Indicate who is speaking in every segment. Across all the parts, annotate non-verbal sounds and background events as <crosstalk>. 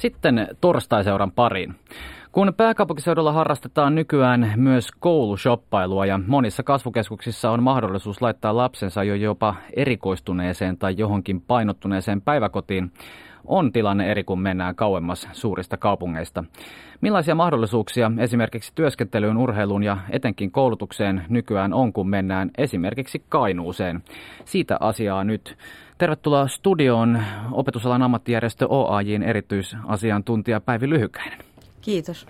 Speaker 1: Sitten torstaiseuran pariin. Kun pääkaupunkiseudulla harrastetaan nykyään myös koulushoppailua ja monissa kasvukeskuksissa on mahdollisuus laittaa lapsensa jo jopa erikoistuneeseen tai johonkin painottuneeseen päiväkotiin, on tilanne eri, kun mennään kauemmas suurista kaupungeista. Millaisia mahdollisuuksia esimerkiksi työskentelyyn, urheiluun ja etenkin koulutukseen nykyään on, kun mennään esimerkiksi Kainuuseen? Siitä asiaa nyt. Tervetuloa studioon opetusalan ammattijärjestö OAJin erityisasiantuntija Päivi Lyhykäinen.
Speaker 2: Kiitos.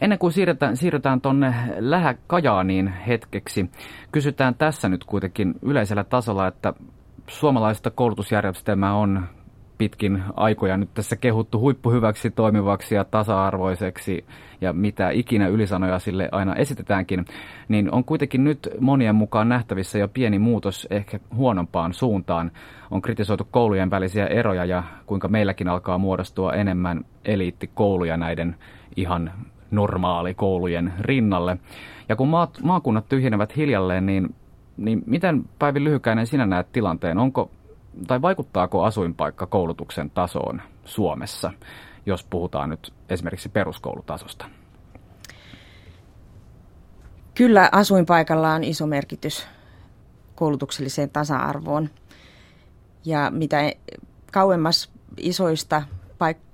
Speaker 1: Ennen kuin siirrytään, siirrytään tuonne Lähä Kajaaniin hetkeksi, kysytään tässä nyt kuitenkin yleisellä tasolla, että suomalaista koulutusjärjestelmää on pitkin aikoja nyt tässä kehuttu huippuhyväksi, toimivaksi ja tasa-arvoiseksi ja mitä ikinä ylisanoja sille aina esitetäänkin, niin on kuitenkin nyt monien mukaan nähtävissä jo pieni muutos ehkä huonompaan suuntaan. On kritisoitu koulujen välisiä eroja ja kuinka meilläkin alkaa muodostua enemmän eliittikouluja näiden ihan normaalikoulujen rinnalle. Ja kun maat, maakunnat tyhjenevät hiljalleen, niin, niin miten Päivi Lyhykäinen sinä näet tilanteen? Onko tai vaikuttaako asuinpaikka koulutuksen tasoon Suomessa, jos puhutaan nyt esimerkiksi peruskoulutasosta?
Speaker 2: Kyllä asuinpaikalla on iso merkitys koulutukselliseen tasa-arvoon. Ja mitä kauemmas isoista paik-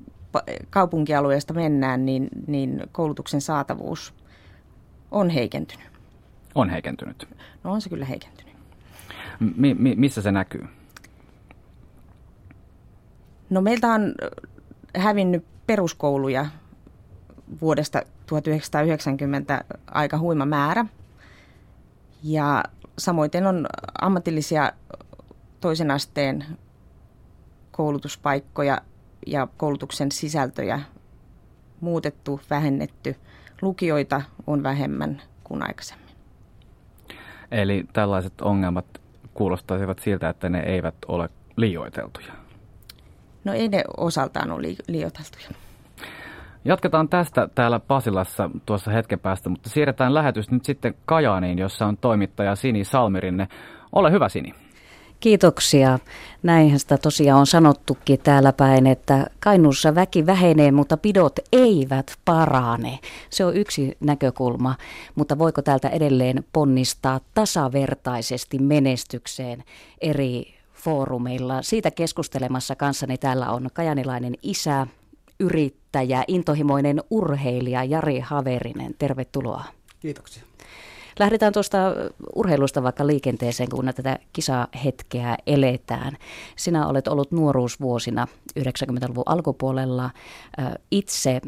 Speaker 2: kaupunkialueista mennään, niin, niin koulutuksen saatavuus on heikentynyt.
Speaker 1: On heikentynyt?
Speaker 2: No on se kyllä heikentynyt.
Speaker 1: Mi- mi- missä se näkyy?
Speaker 2: No meiltä on hävinnyt peruskouluja vuodesta 1990 aika huima määrä. Ja samoin on ammatillisia toisen asteen koulutuspaikkoja ja koulutuksen sisältöjä muutettu, vähennetty. Lukioita on vähemmän kuin aikaisemmin.
Speaker 1: Eli tällaiset ongelmat kuulostaisivat siltä, että ne eivät ole liioiteltuja.
Speaker 2: No ei ne osaltaan ole liioiteltuja.
Speaker 1: Jatketaan tästä täällä Pasilassa tuossa hetken päästä, mutta siirretään lähetys nyt sitten Kajaaniin, jossa on toimittaja Sini Salmirinne. Ole hyvä Sini.
Speaker 3: Kiitoksia. Näinhän sitä tosiaan on sanottukin täällä päin, että Kainuussa väki vähenee, mutta pidot eivät parane. Se on yksi näkökulma, mutta voiko täältä edelleen ponnistaa tasavertaisesti menestykseen eri foorumeilla. Siitä keskustelemassa kanssani täällä on kajanilainen isä, yrittäjä, intohimoinen urheilija Jari Haverinen. Tervetuloa.
Speaker 4: Kiitoksia.
Speaker 3: Lähdetään tuosta urheilusta vaikka liikenteeseen, kun tätä kisahetkeä eletään. Sinä olet ollut nuoruusvuosina 90-luvun alkupuolella itse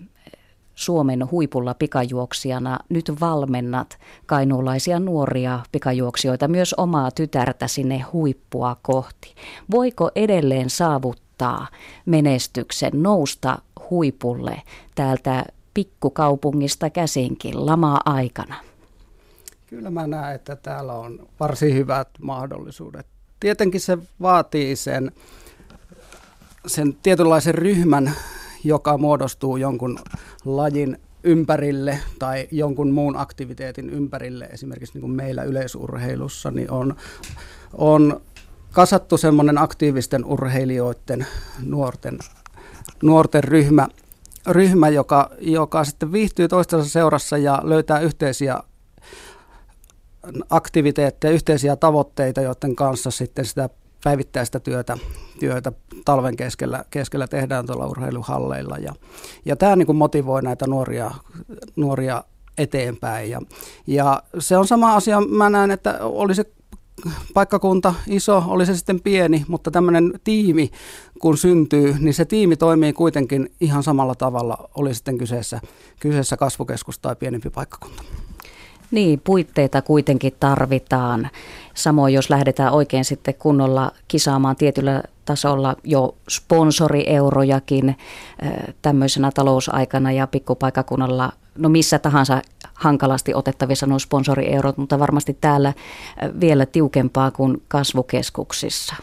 Speaker 3: Suomen huipulla pikajuoksijana nyt valmennat kainuulaisia nuoria pikajuoksijoita, myös omaa tytärtä sinne huippua kohti. Voiko edelleen saavuttaa menestyksen, nousta huipulle täältä pikkukaupungista käsinkin lama-aikana?
Speaker 4: Kyllä mä näen, että täällä on varsin hyvät mahdollisuudet. Tietenkin se vaatii sen, sen tietynlaisen ryhmän joka muodostuu jonkun lajin ympärille tai jonkun muun aktiviteetin ympärille, esimerkiksi niin kuin meillä yleisurheilussa, niin on, on kasattu semmoinen aktiivisten urheilijoiden nuorten, nuorten ryhmä, ryhmä joka, joka sitten viihtyy toistensa seurassa ja löytää yhteisiä aktiviteetteja, yhteisiä tavoitteita, joiden kanssa sitten sitä päivittäistä työtä, työtä talven keskellä, keskellä tehdään tuolla urheiluhalleilla. Ja, ja tämä niin kuin motivoi näitä nuoria, nuoria eteenpäin. Ja, ja se on sama asia, mä näen, että oli se paikkakunta iso, oli se sitten pieni, mutta tämmöinen tiimi kun syntyy, niin se tiimi toimii kuitenkin ihan samalla tavalla, oli sitten kyseessä, kyseessä kasvukeskus tai pienempi paikkakunta.
Speaker 3: Niin, puitteita kuitenkin tarvitaan. Samoin jos lähdetään oikein sitten kunnolla kisaamaan tietyllä tasolla jo sponsorieurojakin tämmöisenä talousaikana ja pikkupaikakunnalla, no missä tahansa hankalasti otettavissa nuo sponsorieurot, mutta varmasti täällä vielä tiukempaa kuin kasvukeskuksissa.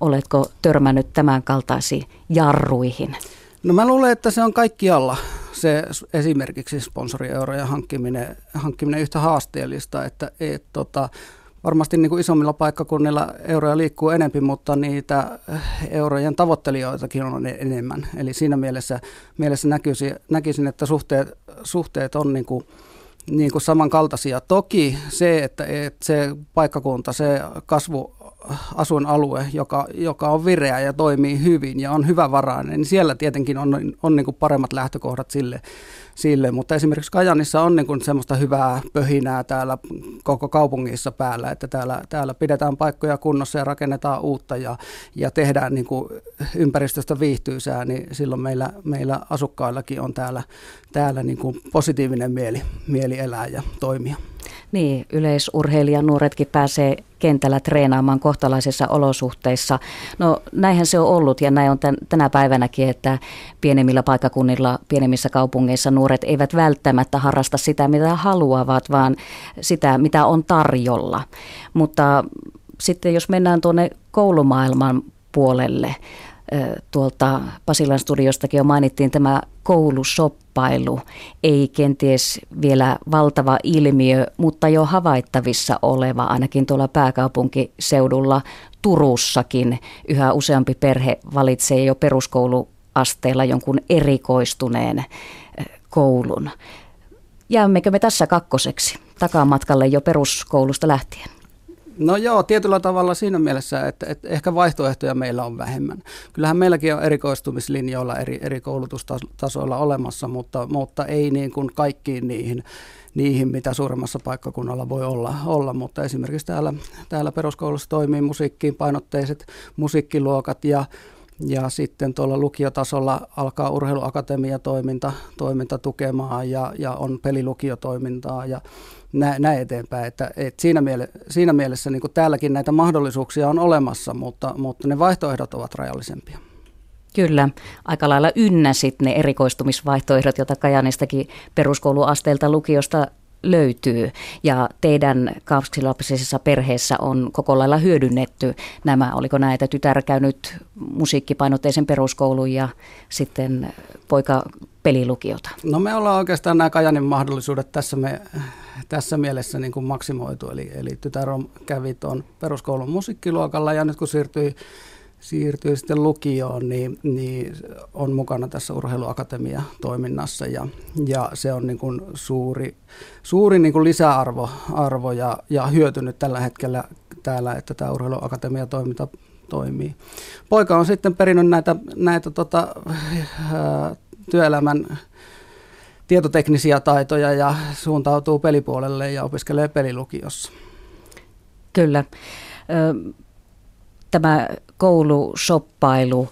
Speaker 3: Oletko törmännyt tämän kaltaisiin jarruihin?
Speaker 4: No mä luulen, että se on kaikkialla se esimerkiksi sponsorieurojen hankkiminen, hankkiminen yhtä haasteellista, että et, tota, varmasti niin kuin isommilla paikkakunnilla euroja liikkuu enempi, mutta niitä eurojen tavoittelijoitakin on enemmän. Eli siinä mielessä, mielessä näkisin, näkisin, että suhteet, suhteet on niin kuin, niin kuin samankaltaisia. Toki se, että, että se paikkakunta, se kasvu asuinalue, joka, joka on vireä ja toimii hyvin ja on hyvävarainen, niin siellä tietenkin on, on niin kuin paremmat lähtökohdat sille, sille. Mutta esimerkiksi Kajanissa on niin kuin semmoista hyvää pöhinää täällä koko kaupungissa päällä, että täällä, täällä pidetään paikkoja kunnossa ja rakennetaan uutta ja, ja tehdään niin kuin ympäristöstä viihtyisää, niin silloin meillä, meillä asukkaillakin on täällä, täällä niin kuin positiivinen mieli, mieli elää ja toimia.
Speaker 3: Niin, yleisurheilijan nuoretkin pääsee kentällä treenaamaan kohtalaisissa olosuhteissa. No näinhän se on ollut ja näin on tän, tänä päivänäkin, että pienemmillä paikakunnilla, pienemmissä kaupungeissa nuoret eivät välttämättä harrasta sitä, mitä haluavat, vaan sitä, mitä on tarjolla. Mutta sitten jos mennään tuonne koulumaailman puolelle, tuolta Pasilan studiostakin jo mainittiin tämä koulusoppailu. Ei kenties vielä valtava ilmiö, mutta jo havaittavissa oleva, ainakin tuolla pääkaupunkiseudulla Turussakin. Yhä useampi perhe valitsee jo peruskouluasteella jonkun erikoistuneen koulun. Jäämmekö me tässä kakkoseksi takamatkalle jo peruskoulusta lähtien?
Speaker 4: No joo, tietyllä tavalla siinä mielessä, että, että ehkä vaihtoehtoja meillä on vähemmän. Kyllähän meilläkin on erikoistumislinjoilla eri, eri koulutustasoilla olemassa, mutta, mutta ei niin kuin kaikkiin niihin, niihin, mitä suuremmassa paikkakunnalla voi olla. olla. Mutta esimerkiksi täällä, täällä peruskoulussa toimii musiikkiin painotteiset musiikkiluokat ja ja sitten tuolla lukiotasolla alkaa urheiluakatemia toiminta, toiminta tukemaan ja, ja on pelilukiotoimintaa ja näin, näin eteenpäin. Että, et siinä, miele, siinä mielessä niin täälläkin näitä mahdollisuuksia on olemassa, mutta, mutta ne vaihtoehdot ovat rajallisempia.
Speaker 3: Kyllä, aika lailla ynnäsit ne erikoistumisvaihtoehdot, joita Kajanistakin peruskouluasteelta lukiosta löytyy. Ja teidän kaksilapsisessa perheessä on koko lailla hyödynnetty nämä, oliko näitä tytär käynyt musiikkipainotteisen peruskoulun ja sitten poika pelilukiota?
Speaker 4: No me ollaan oikeastaan nämä Kajanin mahdollisuudet tässä, me, tässä mielessä niin kuin maksimoitu, eli, eli tytär on, kävi tuon peruskoulun musiikkiluokalla ja nyt kun siirtyi siirtyy sitten lukioon, niin, niin on mukana tässä urheiluakatemia toiminnassa ja, ja se on niin kuin suuri, suuri niin kuin lisäarvo arvo ja, ja hyötynyt tällä hetkellä täällä, että tämä urheiluakatemia toiminta toimii. Poika on sitten perinnyt näitä, näitä tota, ää, työelämän tietoteknisiä taitoja ja suuntautuu pelipuolelle ja opiskelee pelilukiossa.
Speaker 3: Kyllä. Tämä koulusoppailu,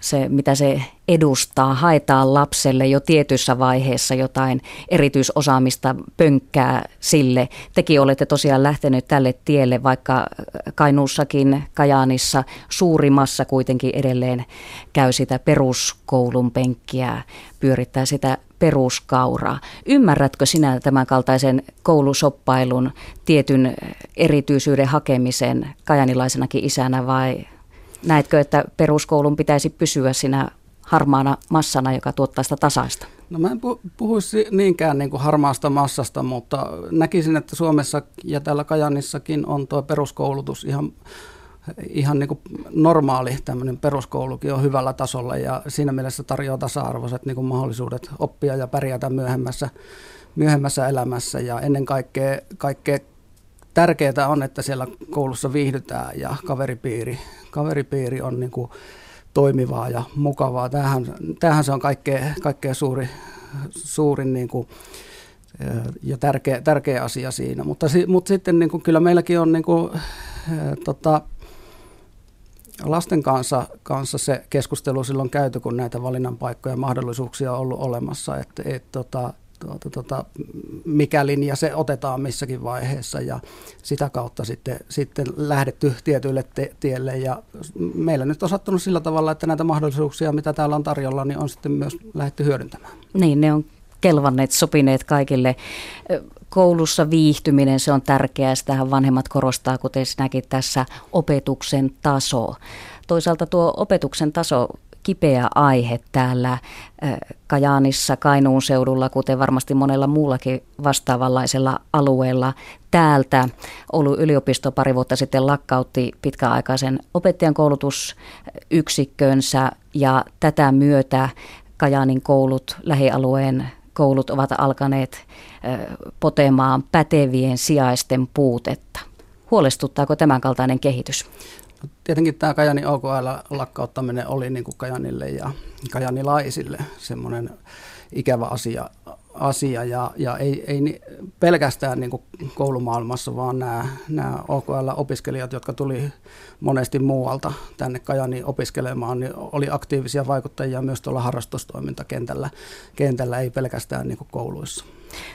Speaker 3: se mitä se edustaa, haetaan lapselle jo tietyssä vaiheessa jotain erityisosaamista, pönkkää sille. Tekin olette tosiaan lähtenyt tälle tielle, vaikka Kainuussakin, Kajaanissa suurimassa kuitenkin edelleen käy sitä peruskoulun penkkiä, pyörittää sitä peruskauraa. Ymmärrätkö sinä tämän kaltaisen koulusoppailun tietyn erityisyyden hakemisen kajanilaisenakin isänä vai näetkö, että peruskoulun pitäisi pysyä siinä harmaana massana, joka tuottaa sitä tasaista?
Speaker 4: No mä en puhuisi niinkään niin kuin harmaasta massasta, mutta näkisin, että Suomessa ja täällä Kajanissakin on tuo peruskoulutus ihan, ihan niin kuin normaali tämmöinen peruskoulukin on hyvällä tasolla ja siinä mielessä tarjoaa tasa-arvoiset niin kuin mahdollisuudet oppia ja pärjätä myöhemmässä, myöhemmässä elämässä ja ennen kaikkea, kaikkea tärkeää on, että siellä koulussa viihdytään ja kaveripiiri, kaveripiiri on niin kuin toimivaa ja mukavaa. Tämähän, tämähän se on kaikkein, kaikkein suuri, suurin niin kuin, ja tärkeä, tärkeä asia siinä. Mutta, mutta sitten niin kuin, kyllä meilläkin on niin kuin, tota, lasten kanssa, kanssa se keskustelu silloin käyty, kun näitä valinnan paikkoja ja mahdollisuuksia on ollut olemassa. Et, et, tota, tuota, tuota, mikä linja se otetaan missäkin vaiheessa ja sitä kautta sitten, sitten lähdetty tietyille te- tielle ja meillä nyt on sattunut sillä tavalla, että näitä mahdollisuuksia, mitä täällä on tarjolla, niin on sitten myös lähdetty hyödyntämään.
Speaker 3: Niin, ne on kelvanneet, sopineet kaikille. Koulussa viihtyminen, se on tärkeää, sitähän vanhemmat korostaa, kuten sinäkin tässä, opetuksen taso. Toisaalta tuo opetuksen taso kipeä aihe täällä Kajaanissa, Kainuun seudulla, kuten varmasti monella muullakin vastaavanlaisella alueella. Täältä Oulun yliopisto pari vuotta sitten lakkautti pitkäaikaisen opettajan koulutusyksikkönsä ja tätä myötä Kajaanin koulut, lähialueen koulut ovat alkaneet potemaan pätevien sijaisten puutetta. Huolestuttaako tämän kaltainen kehitys?
Speaker 4: Tietenkin tämä Kajani OKL lakkauttaminen oli niin kuin Kajanille ja kajanilaisille semmoinen ikävä asia, asia ja, ja ei, ei pelkästään niin kuin koulumaailmassa, vaan nämä, nämä OKL-opiskelijat, jotka tuli monesti muualta tänne Kajani opiskelemaan, niin oli aktiivisia vaikuttajia myös tuolla harrastustoimintakentällä, kentällä, ei pelkästään niin kuin kouluissa.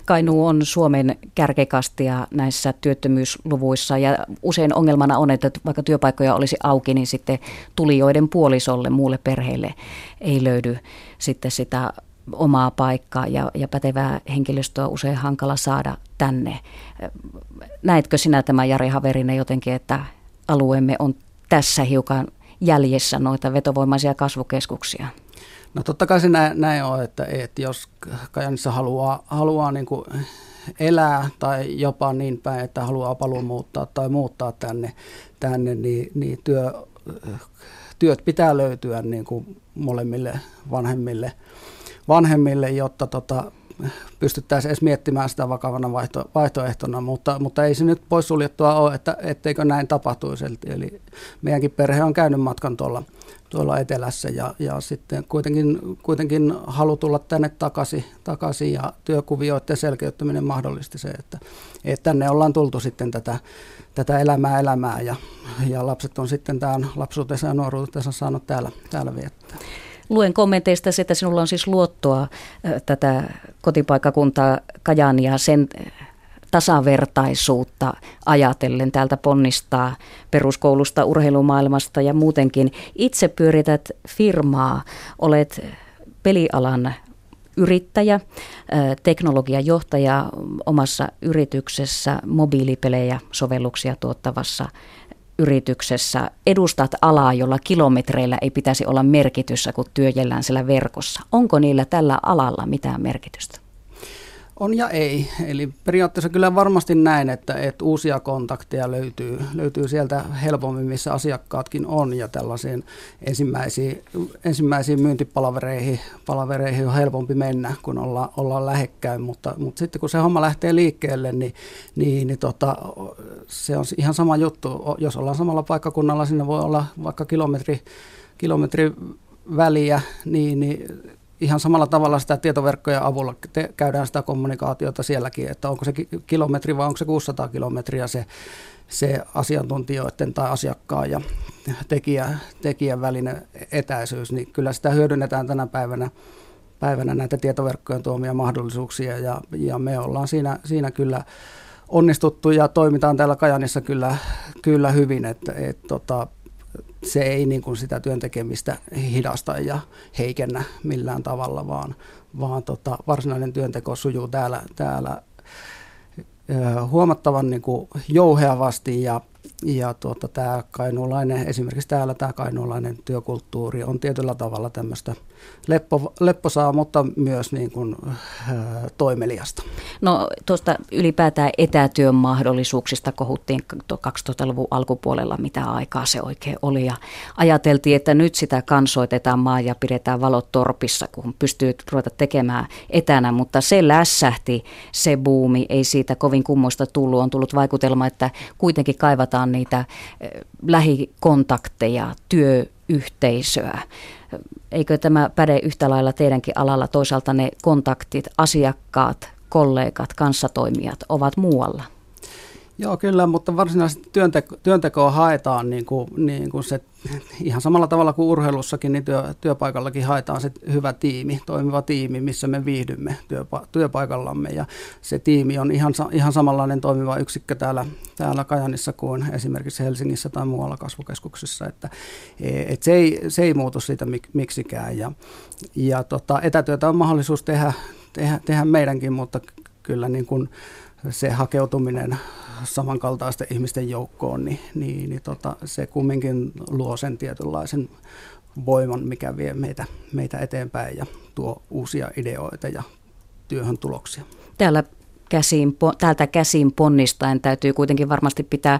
Speaker 3: Kainuu on Suomen kärkekastia näissä työttömyysluvuissa ja usein ongelmana on, että vaikka työpaikkoja olisi auki, niin sitten tulijoiden puolisolle, muulle perheelle ei löydy sitten sitä omaa paikkaa ja, ja pätevää henkilöstöä usein hankala saada tänne. Näetkö sinä tämä Jari Haverinen jotenkin, että alueemme on tässä hiukan jäljessä noita vetovoimaisia kasvukeskuksia?
Speaker 4: No totta kai se näin, näin on, että, että jos Kajanissa haluaa, haluaa niin kuin elää tai jopa niin päin, että haluaa paluun muuttaa tai muuttaa tänne, tänne niin, niin työ, työt pitää löytyä niin kuin molemmille vanhemmille, vanhemmille jotta tota, pystyttäisiin edes miettimään sitä vakavana vaihto, vaihtoehtona, mutta, mutta ei se nyt poissuljettua ole, että etteikö näin tapahtuisi. Eli meidänkin perhe on käynyt matkan tuolla, tuolla etelässä ja, ja sitten kuitenkin, kuitenkin halu tulla tänne takaisin, takaisin ja työkuvioiden selkeyttäminen mahdollisti se, että, että tänne ollaan tultu sitten tätä, tätä elämää elämää ja, ja lapset on sitten tämän lapsuutensa ja nuoruutensa saanut täällä, täällä viettää.
Speaker 3: Luen kommenteista, että sinulla on siis luottoa tätä kotipaikkakuntaa Kajania sen tasavertaisuutta ajatellen täältä ponnistaa peruskoulusta, urheilumaailmasta ja muutenkin. Itse pyörität firmaa, olet pelialan yrittäjä, teknologiajohtaja omassa yrityksessä, mobiilipelejä, sovelluksia tuottavassa yrityksessä edustat alaa, jolla kilometreillä ei pitäisi olla merkitystä, kun työjellään siellä verkossa. Onko niillä tällä alalla mitään merkitystä?
Speaker 4: On ja ei. Eli periaatteessa kyllä varmasti näin, että, että uusia kontakteja löytyy, löytyy sieltä helpommin, missä asiakkaatkin on. Ja tällaisiin ensimmäisiin, ensimmäisiin myyntipalavereihin palavereihin on helpompi mennä, kun olla, ollaan lähekkäin. Mutta, mutta sitten kun se homma lähtee liikkeelle, niin, niin, niin tota, se on ihan sama juttu. Jos ollaan samalla paikkakunnalla, sinne voi olla vaikka kilometri, kilometri väliä, niin, niin ihan samalla tavalla sitä tietoverkkojen avulla te, käydään sitä kommunikaatiota sielläkin, että onko se kilometri vai onko se 600 kilometriä se, se asiantuntijoiden tai asiakkaan ja tekijä, tekijän välinen etäisyys, niin kyllä sitä hyödynnetään tänä päivänä, päivänä näitä tietoverkkojen tuomia mahdollisuuksia ja, ja me ollaan siinä, siinä kyllä onnistuttu ja toimitaan täällä Kajanissa kyllä, kyllä hyvin, että et, tota, se ei niin kuin sitä työntekemistä hidasta ja heikennä millään tavalla, vaan, vaan tota, varsinainen työnteko sujuu täällä, täällä huomattavan niin kuin jouheavasti ja ja tuota, tämä kainuulainen, esimerkiksi täällä tämä kainuulainen työkulttuuri on tietyllä tavalla tämmöistä leppo, lepposaa, mutta myös niin kuin, äh, toimeliasta.
Speaker 3: No tuosta ylipäätään etätyön mahdollisuuksista kohuttiin 2000-luvun alkupuolella, mitä aikaa se oikein oli. Ja ajateltiin, että nyt sitä kansoitetaan maa ja pidetään valot torpissa, kun pystyy ruveta tekemään etänä, mutta se lässähti, se buumi, ei siitä kovin kummoista tullut. On tullut vaikutelma, että kuitenkin kaivataan on niitä eh, lähikontakteja, työyhteisöä. Eikö tämä päde yhtä lailla teidänkin alalla? Toisaalta ne kontaktit, asiakkaat, kollegat, kanssatoimijat ovat muualla.
Speaker 4: Joo, kyllä, mutta varsinaisesti työnteko, työntekoa haetaan niin kuin, niin kuin se, ihan samalla tavalla kuin urheilussakin, niin työ, työpaikallakin haetaan se hyvä tiimi, toimiva tiimi, missä me viihdymme työpa, työpaikallamme. Ja se tiimi on ihan, ihan samanlainen toimiva yksikkö täällä, täällä Kajanissa kuin esimerkiksi Helsingissä tai muualla kasvukeskuksissa. Että, et se, ei, se ei muutu siitä mik, miksikään. Ja, ja tota, etätyötä on mahdollisuus tehdä, tehdä, tehdä meidänkin, mutta kyllä niin kuin, se hakeutuminen samankaltaisten ihmisten joukkoon, niin, niin, niin tota, se kumminkin luo sen tietynlaisen voiman, mikä vie meitä, meitä eteenpäin ja tuo uusia ideoita ja työhön tuloksia.
Speaker 3: Täällä käsiin, täältä käsiin ponnistaen täytyy kuitenkin varmasti pitää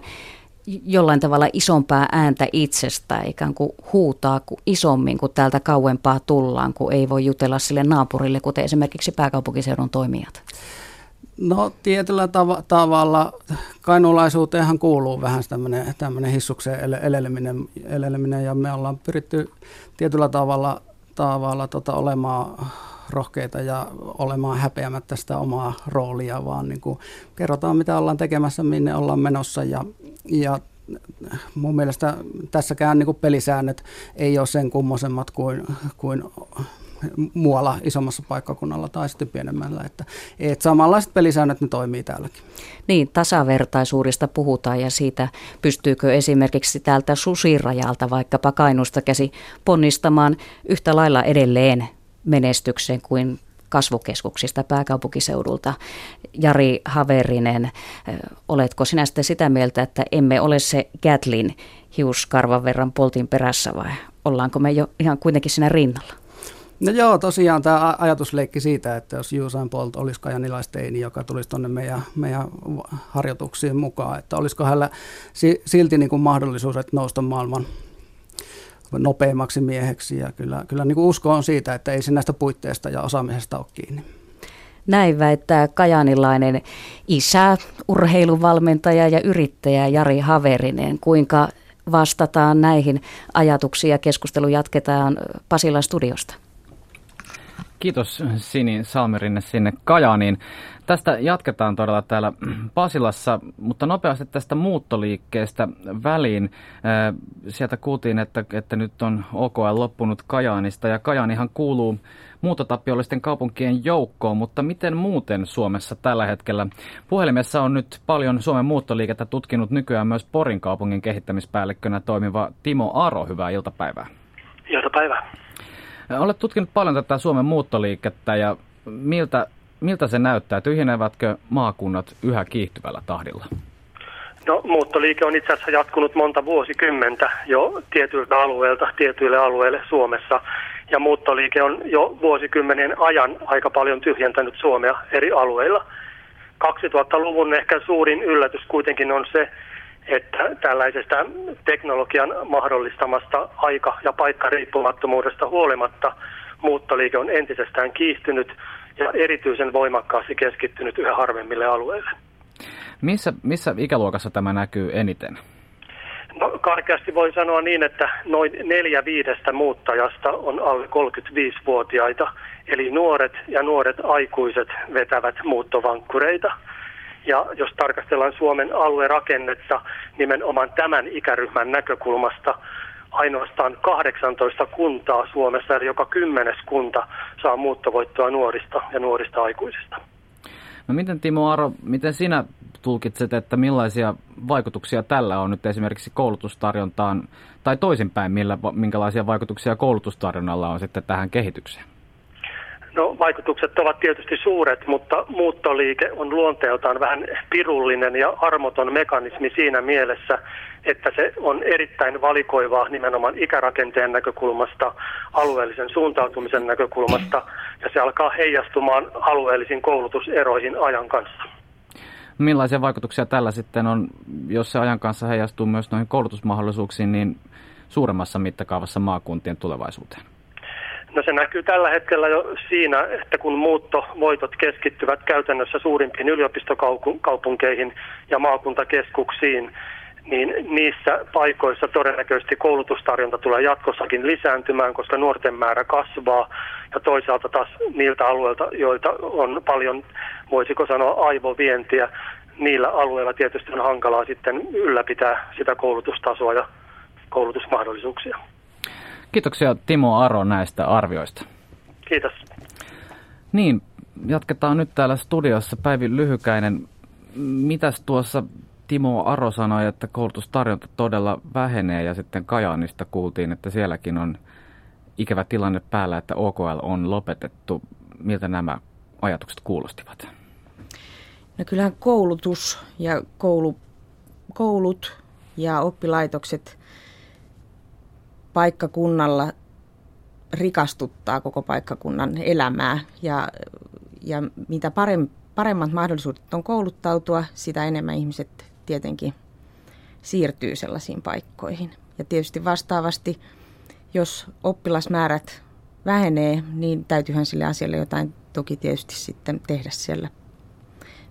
Speaker 3: jollain tavalla isompaa ääntä itsestä, ikään kuin huutaa isommin, kun täältä kauempaa tullaan, kun ei voi jutella sille naapurille, kuten esimerkiksi pääkaupunkiseudun toimijat.
Speaker 4: No tietyllä tav- tavalla kainulaisuuteenhan kuuluu vähän tämmöinen, hissukseen ele- eleleminen, eleleminen, ja me ollaan pyritty tietyllä tavalla, tavalla tota, olemaan rohkeita ja olemaan häpeämättä sitä omaa roolia, vaan niin kuin kerrotaan mitä ollaan tekemässä, minne ollaan menossa ja, ja mun mielestä tässäkään niin kuin pelisäännöt ei ole sen kummosemmat kuin, kuin muualla isommassa paikkakunnalla tai sitten pienemmällä. Että, että samanlaiset pelisäännöt ne toimii täälläkin.
Speaker 3: Niin, tasavertaisuudesta puhutaan ja siitä pystyykö esimerkiksi täältä susirajalta vaikkapa Kainuusta käsi ponnistamaan yhtä lailla edelleen menestykseen kuin kasvukeskuksista pääkaupunkiseudulta. Jari Haverinen, oletko sinä sitten sitä mieltä, että emme ole se Gatlin hiuskarvan verran poltin perässä vai ollaanko me jo ihan kuitenkin siinä rinnalla?
Speaker 4: No joo, tosiaan tämä ajatusleikki siitä, että jos Usain Bolt olisi kajanilaisteini, joka tulisi tuonne meidän, meidän harjoituksiin mukaan, että olisiko hänellä silti niin kuin mahdollisuus, että nousta maailman nopeammaksi mieheksi. Ja kyllä, kyllä niin kuin usko on siitä, että ei se näistä puitteista ja osaamisesta ole kiinni.
Speaker 3: Näin väittää kajanilainen isä, urheiluvalmentaja ja yrittäjä Jari Haverinen. Kuinka vastataan näihin ajatuksiin ja keskustelu jatketaan Pasilan studiosta?
Speaker 1: Kiitos Sini Salmerinne sinne Kajaaniin. Tästä jatketaan todella täällä <clears throat> Pasilassa, mutta nopeasti tästä muuttoliikkeestä väliin. Sieltä kuultiin, että, että nyt on OKL loppunut Kajaanista ja Kajaanihan kuuluu muuttotappiollisten kaupunkien joukkoon, mutta miten muuten Suomessa tällä hetkellä? Puhelimessa on nyt paljon Suomen muuttoliikettä tutkinut nykyään myös Porin kaupungin kehittämispäällikkönä toimiva Timo Aro. Hyvää iltapäivää.
Speaker 5: Iltapäivää.
Speaker 1: Olet tutkinut paljon tätä Suomen muuttoliikettä ja miltä, miltä se näyttää? Tyhjenevätkö maakunnat yhä kiihtyvällä tahdilla?
Speaker 5: No, muuttoliike on itse asiassa jatkunut monta vuosikymmentä jo tietyiltä alueilta, tietyille alueille Suomessa. Ja muuttoliike on jo vuosikymmenen ajan aika paljon tyhjentänyt Suomea eri alueilla. 2000-luvun ehkä suurin yllätys kuitenkin on se, että tällaisesta teknologian mahdollistamasta aika- ja paikkariippumattomuudesta huolimatta muuttoliike on entisestään kiihtynyt ja erityisen voimakkaasti keskittynyt yhä harvemmille alueille.
Speaker 1: Missä, missä ikäluokassa tämä näkyy eniten?
Speaker 5: No, karkeasti voi sanoa niin, että noin neljä viidestä muuttajasta on alle 35-vuotiaita, eli nuoret ja nuoret aikuiset vetävät muuttovankkureita – ja jos tarkastellaan Suomen aluerakennetta nimenomaan tämän ikäryhmän näkökulmasta, ainoastaan 18 kuntaa Suomessa, eli joka kymmenes kunta saa muuttovoittoa nuorista ja nuorista aikuisista.
Speaker 1: No miten Timo Aro, miten sinä tulkitset, että millaisia vaikutuksia tällä on nyt esimerkiksi koulutustarjontaan, tai toisinpäin, millä, minkälaisia vaikutuksia koulutustarjonnalla on sitten tähän kehitykseen?
Speaker 5: No vaikutukset ovat tietysti suuret, mutta muuttoliike on luonteeltaan vähän pirullinen ja armoton mekanismi siinä mielessä, että se on erittäin valikoivaa nimenomaan ikärakenteen näkökulmasta, alueellisen suuntautumisen näkökulmasta ja se alkaa heijastumaan alueellisiin koulutuseroihin ajan kanssa.
Speaker 1: Millaisia vaikutuksia tällä sitten on, jos se ajan kanssa heijastuu myös noihin koulutusmahdollisuuksiin, niin suuremmassa mittakaavassa maakuntien tulevaisuuteen?
Speaker 5: No se näkyy tällä hetkellä jo siinä, että kun muuttovoitot keskittyvät käytännössä suurimpiin yliopistokaupunkeihin ja maakuntakeskuksiin, niin niissä paikoissa todennäköisesti koulutustarjonta tulee jatkossakin lisääntymään, koska nuorten määrä kasvaa. Ja toisaalta taas niiltä alueilta, joita on paljon, voisiko sanoa, aivovientiä, niillä alueilla tietysti on hankalaa sitten ylläpitää sitä koulutustasoa ja koulutusmahdollisuuksia.
Speaker 1: Kiitoksia Timo Aro näistä arvioista.
Speaker 5: Kiitos.
Speaker 1: Niin, jatketaan nyt täällä studiossa. Päivi Lyhykäinen, mitäs tuossa Timo Aro sanoi, että koulutustarjonta todella vähenee ja sitten Kajaanista kuultiin, että sielläkin on ikävä tilanne päällä, että OKL on lopetettu. Miltä nämä ajatukset kuulostivat?
Speaker 2: No kyllähän koulutus ja koulu, koulut ja oppilaitokset paikkakunnalla rikastuttaa koko paikkakunnan elämää ja, ja mitä paremmat mahdollisuudet on kouluttautua, sitä enemmän ihmiset tietenkin siirtyy sellaisiin paikkoihin. Ja tietysti vastaavasti, jos oppilasmäärät vähenee, niin täytyyhän sille asialle jotain toki tietysti sitten tehdä siellä,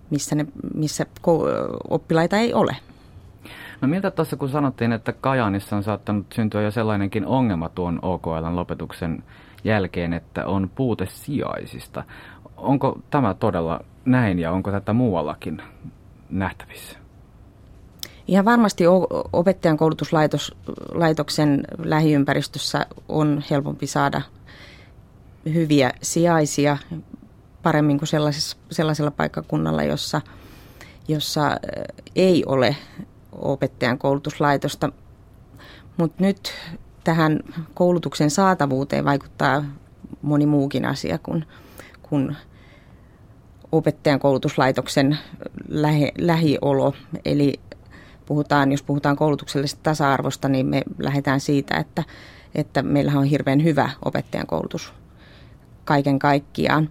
Speaker 2: missä, ne, missä oppilaita ei ole.
Speaker 1: No miltä tuossa kun sanottiin, että Kajaanissa on saattanut syntyä jo sellainenkin ongelma tuon OKLn lopetuksen jälkeen, että on puute sijaisista. Onko tämä todella näin ja onko tätä muuallakin nähtävissä?
Speaker 2: Ihan varmasti opettajan koulutuslaitoksen lähiympäristössä on helpompi saada hyviä sijaisia paremmin kuin sellaisella paikkakunnalla, jossa, jossa ei ole opettajan koulutuslaitosta. Mutta nyt tähän koulutuksen saatavuuteen vaikuttaa moni muukin asia kuin, kuin opettajan koulutuslaitoksen lähe, lähiolo. Eli puhutaan, jos puhutaan koulutuksellisesta tasa-arvosta, niin me lähdetään siitä, että, että meillä on hirveän hyvä opettajan koulutus kaiken kaikkiaan.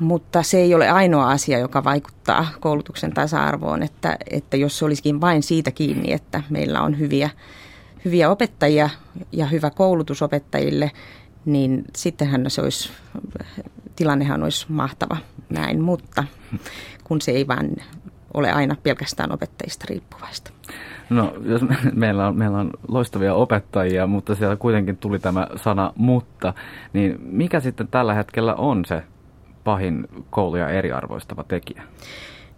Speaker 2: Mutta se ei ole ainoa asia, joka vaikuttaa koulutuksen tasa-arvoon, että, että jos se olisikin vain siitä kiinni, että meillä on hyviä, hyviä opettajia ja hyvä koulutus opettajille, niin sittenhän se olisi, tilannehan olisi mahtava näin, mutta kun se ei vaan ole aina pelkästään opettajista riippuvaista.
Speaker 1: No, jos me, meillä, on, meillä on loistavia opettajia, mutta siellä kuitenkin tuli tämä sana mutta, niin mikä sitten tällä hetkellä on se pahin kouluja eriarvoistava tekijä?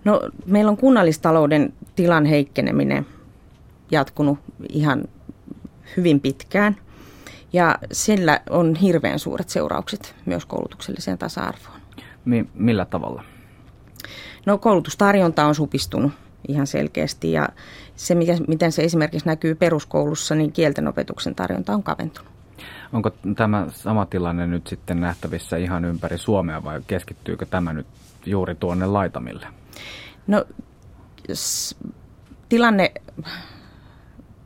Speaker 2: No, meillä on kunnallistalouden tilan heikkeneminen jatkunut ihan hyvin pitkään. Ja sillä on hirveän suuret seuraukset myös koulutukselliseen tasa-arvoon.
Speaker 1: Mi- millä tavalla?
Speaker 2: No koulutustarjonta on supistunut ihan selkeästi ja se, miten se esimerkiksi näkyy peruskoulussa, niin kielten opetuksen tarjonta on kaventunut.
Speaker 1: Onko tämä sama tilanne nyt sitten nähtävissä ihan ympäri Suomea vai keskittyykö tämä nyt juuri tuonne laitamille?
Speaker 2: No tilanne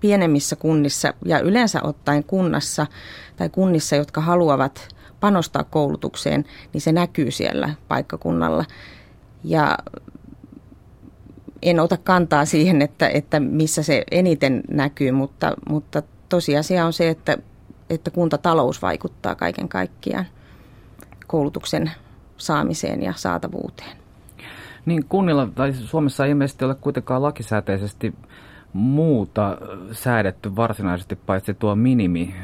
Speaker 2: pienemmissä kunnissa ja yleensä ottaen kunnassa tai kunnissa, jotka haluavat panostaa koulutukseen, niin se näkyy siellä paikkakunnalla. Ja en ota kantaa siihen, että, että missä se eniten näkyy, mutta, mutta tosiasia on se, että, että kuntatalous vaikuttaa kaiken kaikkiaan koulutuksen saamiseen ja saatavuuteen.
Speaker 1: Niin kunnilla tai Suomessa ei ilmeisesti ole kuitenkaan lakisääteisesti muuta säädetty varsinaisesti paitsi tuo minimi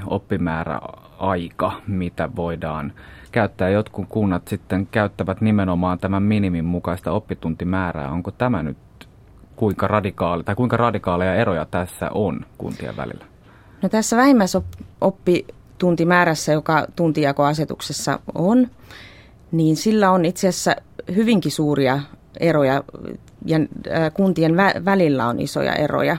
Speaker 1: aika, mitä voidaan käyttää. Jotkut kunnat sitten käyttävät nimenomaan tämän minimin mukaista oppituntimäärää. Onko tämä nyt kuinka radikaali tai kuinka radikaaleja eroja tässä on kuntien välillä?
Speaker 2: No tässä vähimmäisoppituntimäärässä, joka tuntijakoasetuksessa on, niin sillä on itse asiassa hyvinkin suuria eroja ja kuntien vä- välillä on isoja eroja.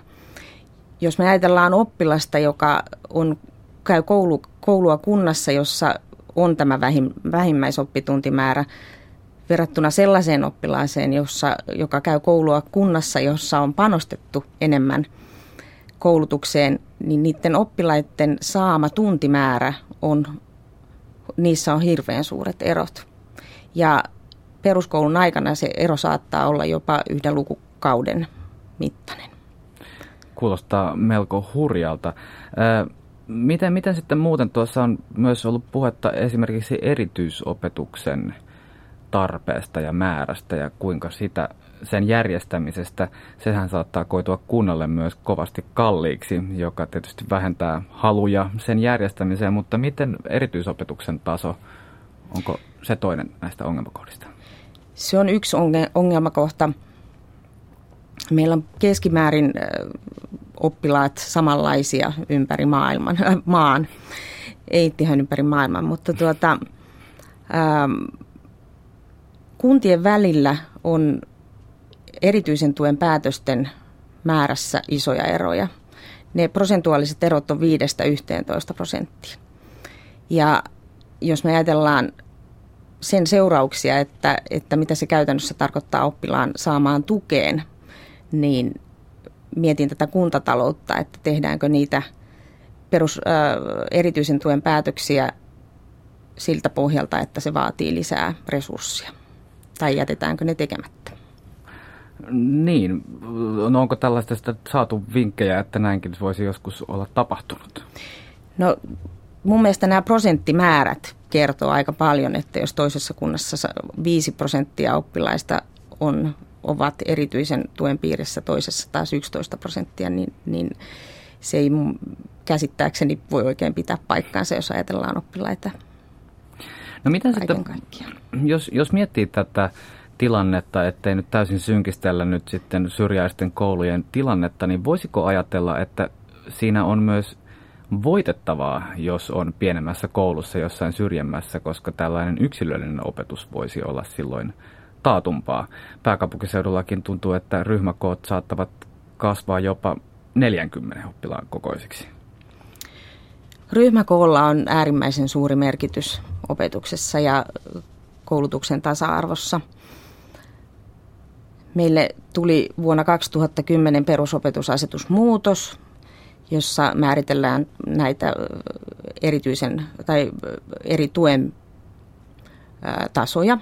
Speaker 2: Jos me ajatellaan oppilasta, joka on, käy koulu, koulua kunnassa, jossa on tämä vähim, vähimmäisoppituntimäärä, verrattuna sellaiseen oppilaaseen, jossa, joka käy koulua kunnassa, jossa on panostettu enemmän koulutukseen, niin niiden oppilaiden saama tuntimäärä on, niissä on hirveän suuret erot. Ja peruskoulun aikana se ero saattaa olla jopa yhden lukukauden mittainen.
Speaker 1: Kuulostaa melko hurjalta. Miten, miten sitten muuten tuossa on myös ollut puhetta esimerkiksi erityisopetuksen tarpeesta ja määrästä ja kuinka sitä sen järjestämisestä, sehän saattaa koitua kunnalle myös kovasti kalliiksi, joka tietysti vähentää haluja sen järjestämiseen, mutta miten erityisopetuksen taso, onko se toinen näistä ongelmakohdista?
Speaker 2: Se on yksi ongelmakohta. Meillä on keskimäärin oppilaat samanlaisia ympäri maailman, maan, ei ihan ympäri maailman, mutta tuota, kuntien välillä on erityisen tuen päätösten määrässä isoja eroja. Ne prosentuaaliset erot on 5-11 prosenttia. Ja jos me ajatellaan sen seurauksia, että, että mitä se käytännössä tarkoittaa oppilaan saamaan tukeen, niin mietin tätä kuntataloutta, että tehdäänkö niitä perus, ää, erityisen tuen päätöksiä siltä pohjalta, että se vaatii lisää resursseja? Tai jätetäänkö ne tekemättä?
Speaker 1: Niin, no onko tällaista saatu vinkkejä, että näinkin voisi joskus olla tapahtunut?
Speaker 2: No mun mielestä nämä prosenttimäärät kertoo aika paljon, että jos toisessa kunnassa 5 prosenttia oppilaista on, ovat erityisen tuen piirissä, toisessa taas 11 prosenttia, niin, niin se ei käsittääkseni voi oikein pitää paikkaansa, jos ajatellaan oppilaita
Speaker 1: No miten sitten, jos, jos miettii tätä tilannetta, ettei nyt täysin synkistellä nyt sitten syrjäisten koulujen tilannetta, niin voisiko ajatella, että siinä on myös voitettavaa, jos on pienemmässä koulussa jossain syrjemmässä, koska tällainen yksilöllinen opetus voisi olla silloin taatumpaa. Pääkaupunkiseudullakin tuntuu, että ryhmäkoot saattavat kasvaa jopa 40 oppilaan kokoisiksi.
Speaker 2: Ryhmäkoolla on äärimmäisen suuri merkitys opetuksessa ja koulutuksen tasa-arvossa. Meille tuli vuonna 2010 perusopetusasetusmuutos, jossa määritellään näitä erityisen tai eri tuen tasoja.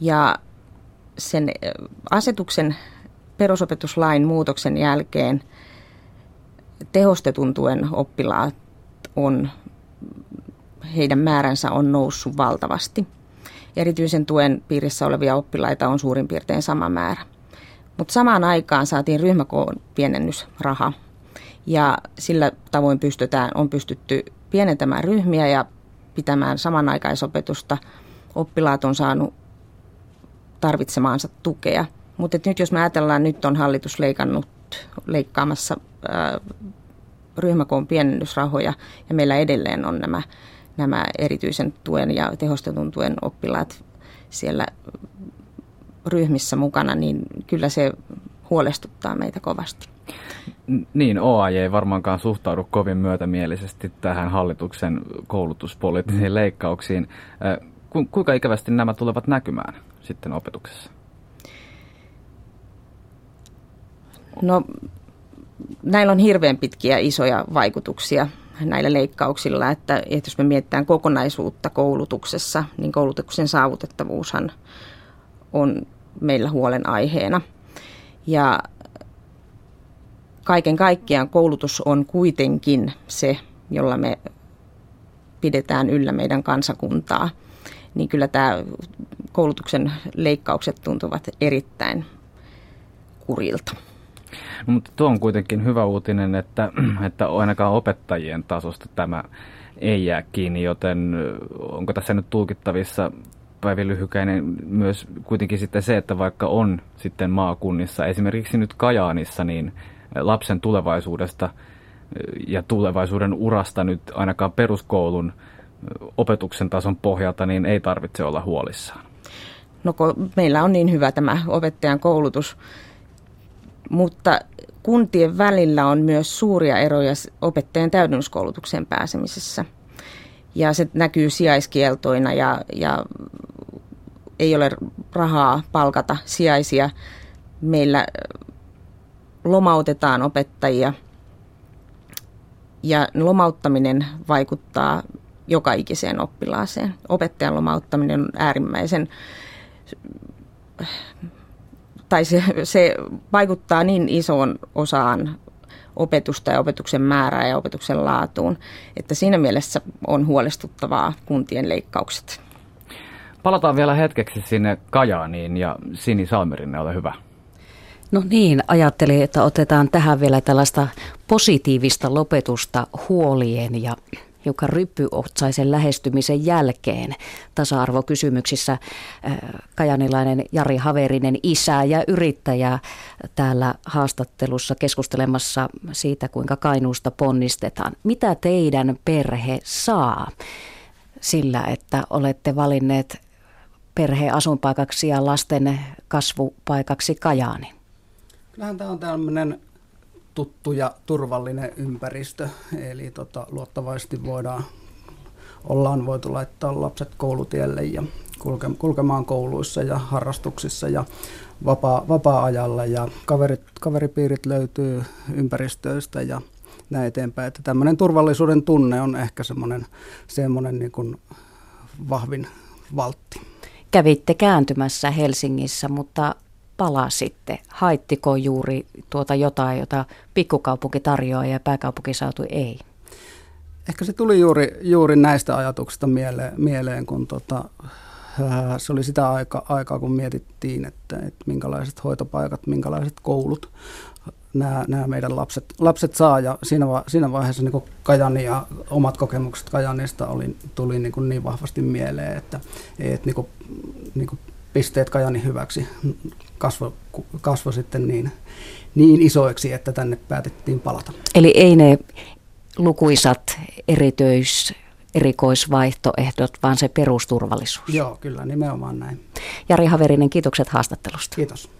Speaker 2: Ja sen asetuksen perusopetuslain muutoksen jälkeen tehostetun tuen oppilaat on, heidän määränsä on noussut valtavasti. Erityisen tuen piirissä olevia oppilaita on suurin piirtein sama määrä. Mutta samaan aikaan saatiin ryhmäkoon pienennysraha ja sillä tavoin pystytään, on pystytty pienentämään ryhmiä ja pitämään samanaikaisopetusta. Oppilaat on saanut tarvitsemaansa tukea. Mutta nyt jos me ajatellaan, nyt on hallitus leikannut, leikkaamassa ää, ryhmäkoon pienennysrahoja ja meillä edelleen on nämä, nämä erityisen tuen ja tehostetun tuen oppilaat siellä ryhmissä mukana, niin kyllä se huolestuttaa meitä kovasti.
Speaker 1: Niin, OAJ ei varmaankaan suhtaudu kovin myötämielisesti tähän hallituksen koulutuspoliittisiin leikkauksiin. Ku, kuinka ikävästi nämä tulevat näkymään sitten opetuksessa?
Speaker 2: No näillä on hirveän pitkiä isoja vaikutuksia näillä leikkauksilla, että, että jos me mietitään kokonaisuutta koulutuksessa, niin koulutuksen saavutettavuushan on meillä huolenaiheena. Ja kaiken kaikkiaan koulutus on kuitenkin se, jolla me pidetään yllä meidän kansakuntaa, niin kyllä tämä koulutuksen leikkaukset tuntuvat erittäin kurilta.
Speaker 1: No, mutta tuo on kuitenkin hyvä uutinen, että, <clears throat> että ainakaan opettajien tasosta tämä ei jää kiinni, joten onko tässä nyt tulkittavissa Päivi Lyhykäinen myös kuitenkin sitten se, että vaikka on sitten maakunnissa, esimerkiksi nyt Kajaanissa, niin lapsen tulevaisuudesta ja tulevaisuuden urasta nyt ainakaan peruskoulun opetuksen tason pohjalta, niin ei tarvitse olla huolissaan.
Speaker 2: No meillä on niin hyvä tämä opettajan koulutus, mutta kuntien välillä on myös suuria eroja opettajan täydennyskoulutukseen pääsemisessä. Ja se näkyy sijaiskieltoina ja, ja ei ole rahaa palkata sijaisia. Meillä lomautetaan opettajia ja lomauttaminen vaikuttaa joka ikiseen oppilaaseen. Opettajan lomauttaminen on äärimmäisen tai se, <laughs> se vaikuttaa niin isoon osaan opetusta ja opetuksen määrää ja opetuksen laatuun, että siinä mielessä on huolestuttavaa kuntien leikkaukset.
Speaker 1: Palataan vielä hetkeksi sinne Kajaaniin ja Sini Salmerinne, ole hyvä.
Speaker 3: No niin, ajattelin, että otetaan tähän vielä tällaista positiivista lopetusta huolien ja joka ryppyotsaisen lähestymisen jälkeen tasa-arvokysymyksissä äh, kajanilainen Jari Haverinen isä ja yrittäjä täällä haastattelussa keskustelemassa siitä, kuinka Kainuusta ponnistetaan. Mitä teidän perhe saa sillä, että olette valinneet perheen asuinpaikaksi ja lasten kasvupaikaksi Kajaani?
Speaker 4: Kyllähän tämä on tämmöinen tuttu ja turvallinen ympäristö. Eli tota, luottavaisesti voidaan, ollaan voitu laittaa lapset koulutielle ja kulke, kulkemaan kouluissa ja harrastuksissa ja vapaa, vapaa-ajalla. Ja kaverit, kaveripiirit löytyy ympäristöistä ja näin eteenpäin. Että tämmöinen turvallisuuden tunne on ehkä semmoinen, semmoinen niin kuin vahvin valtti.
Speaker 3: Kävitte kääntymässä Helsingissä, mutta palasitte. Haittiko juuri tuota jotain, jota pikkukaupunki tarjoaa ja pääkaupunkiseutu ei?
Speaker 4: Ehkä se tuli juuri, juuri näistä ajatuksista mieleen, mieleen kun tota, se oli sitä aika, aikaa, kun mietittiin, että, että minkälaiset hoitopaikat, minkälaiset koulut nämä, nämä meidän lapset, lapset saa. Ja siinä, va, siinä vaiheessa niin Kajani ja omat kokemukset Kajanista oli, tuli niin, kuin niin vahvasti mieleen, että, että niin kuin, niin kuin pisteet Kajani hyväksi kasvo, kasvo sitten niin, niin isoiksi, että tänne päätettiin palata.
Speaker 3: Eli ei ne lukuisat erityis erikoisvaihtoehdot, vaan se perusturvallisuus.
Speaker 4: Joo, kyllä, nimenomaan näin.
Speaker 3: Jari Haverinen, kiitokset haastattelusta.
Speaker 4: Kiitos.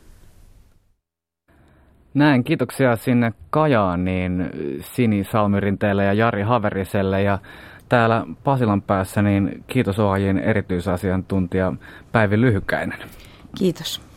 Speaker 1: Näin, kiitoksia sinne Kajaaniin Sini Salmirinteelle ja Jari Haveriselle ja täällä Pasilan päässä niin kiitos OAJin erityisasiantuntija Päivi Lyhykäinen.
Speaker 2: Kiitos.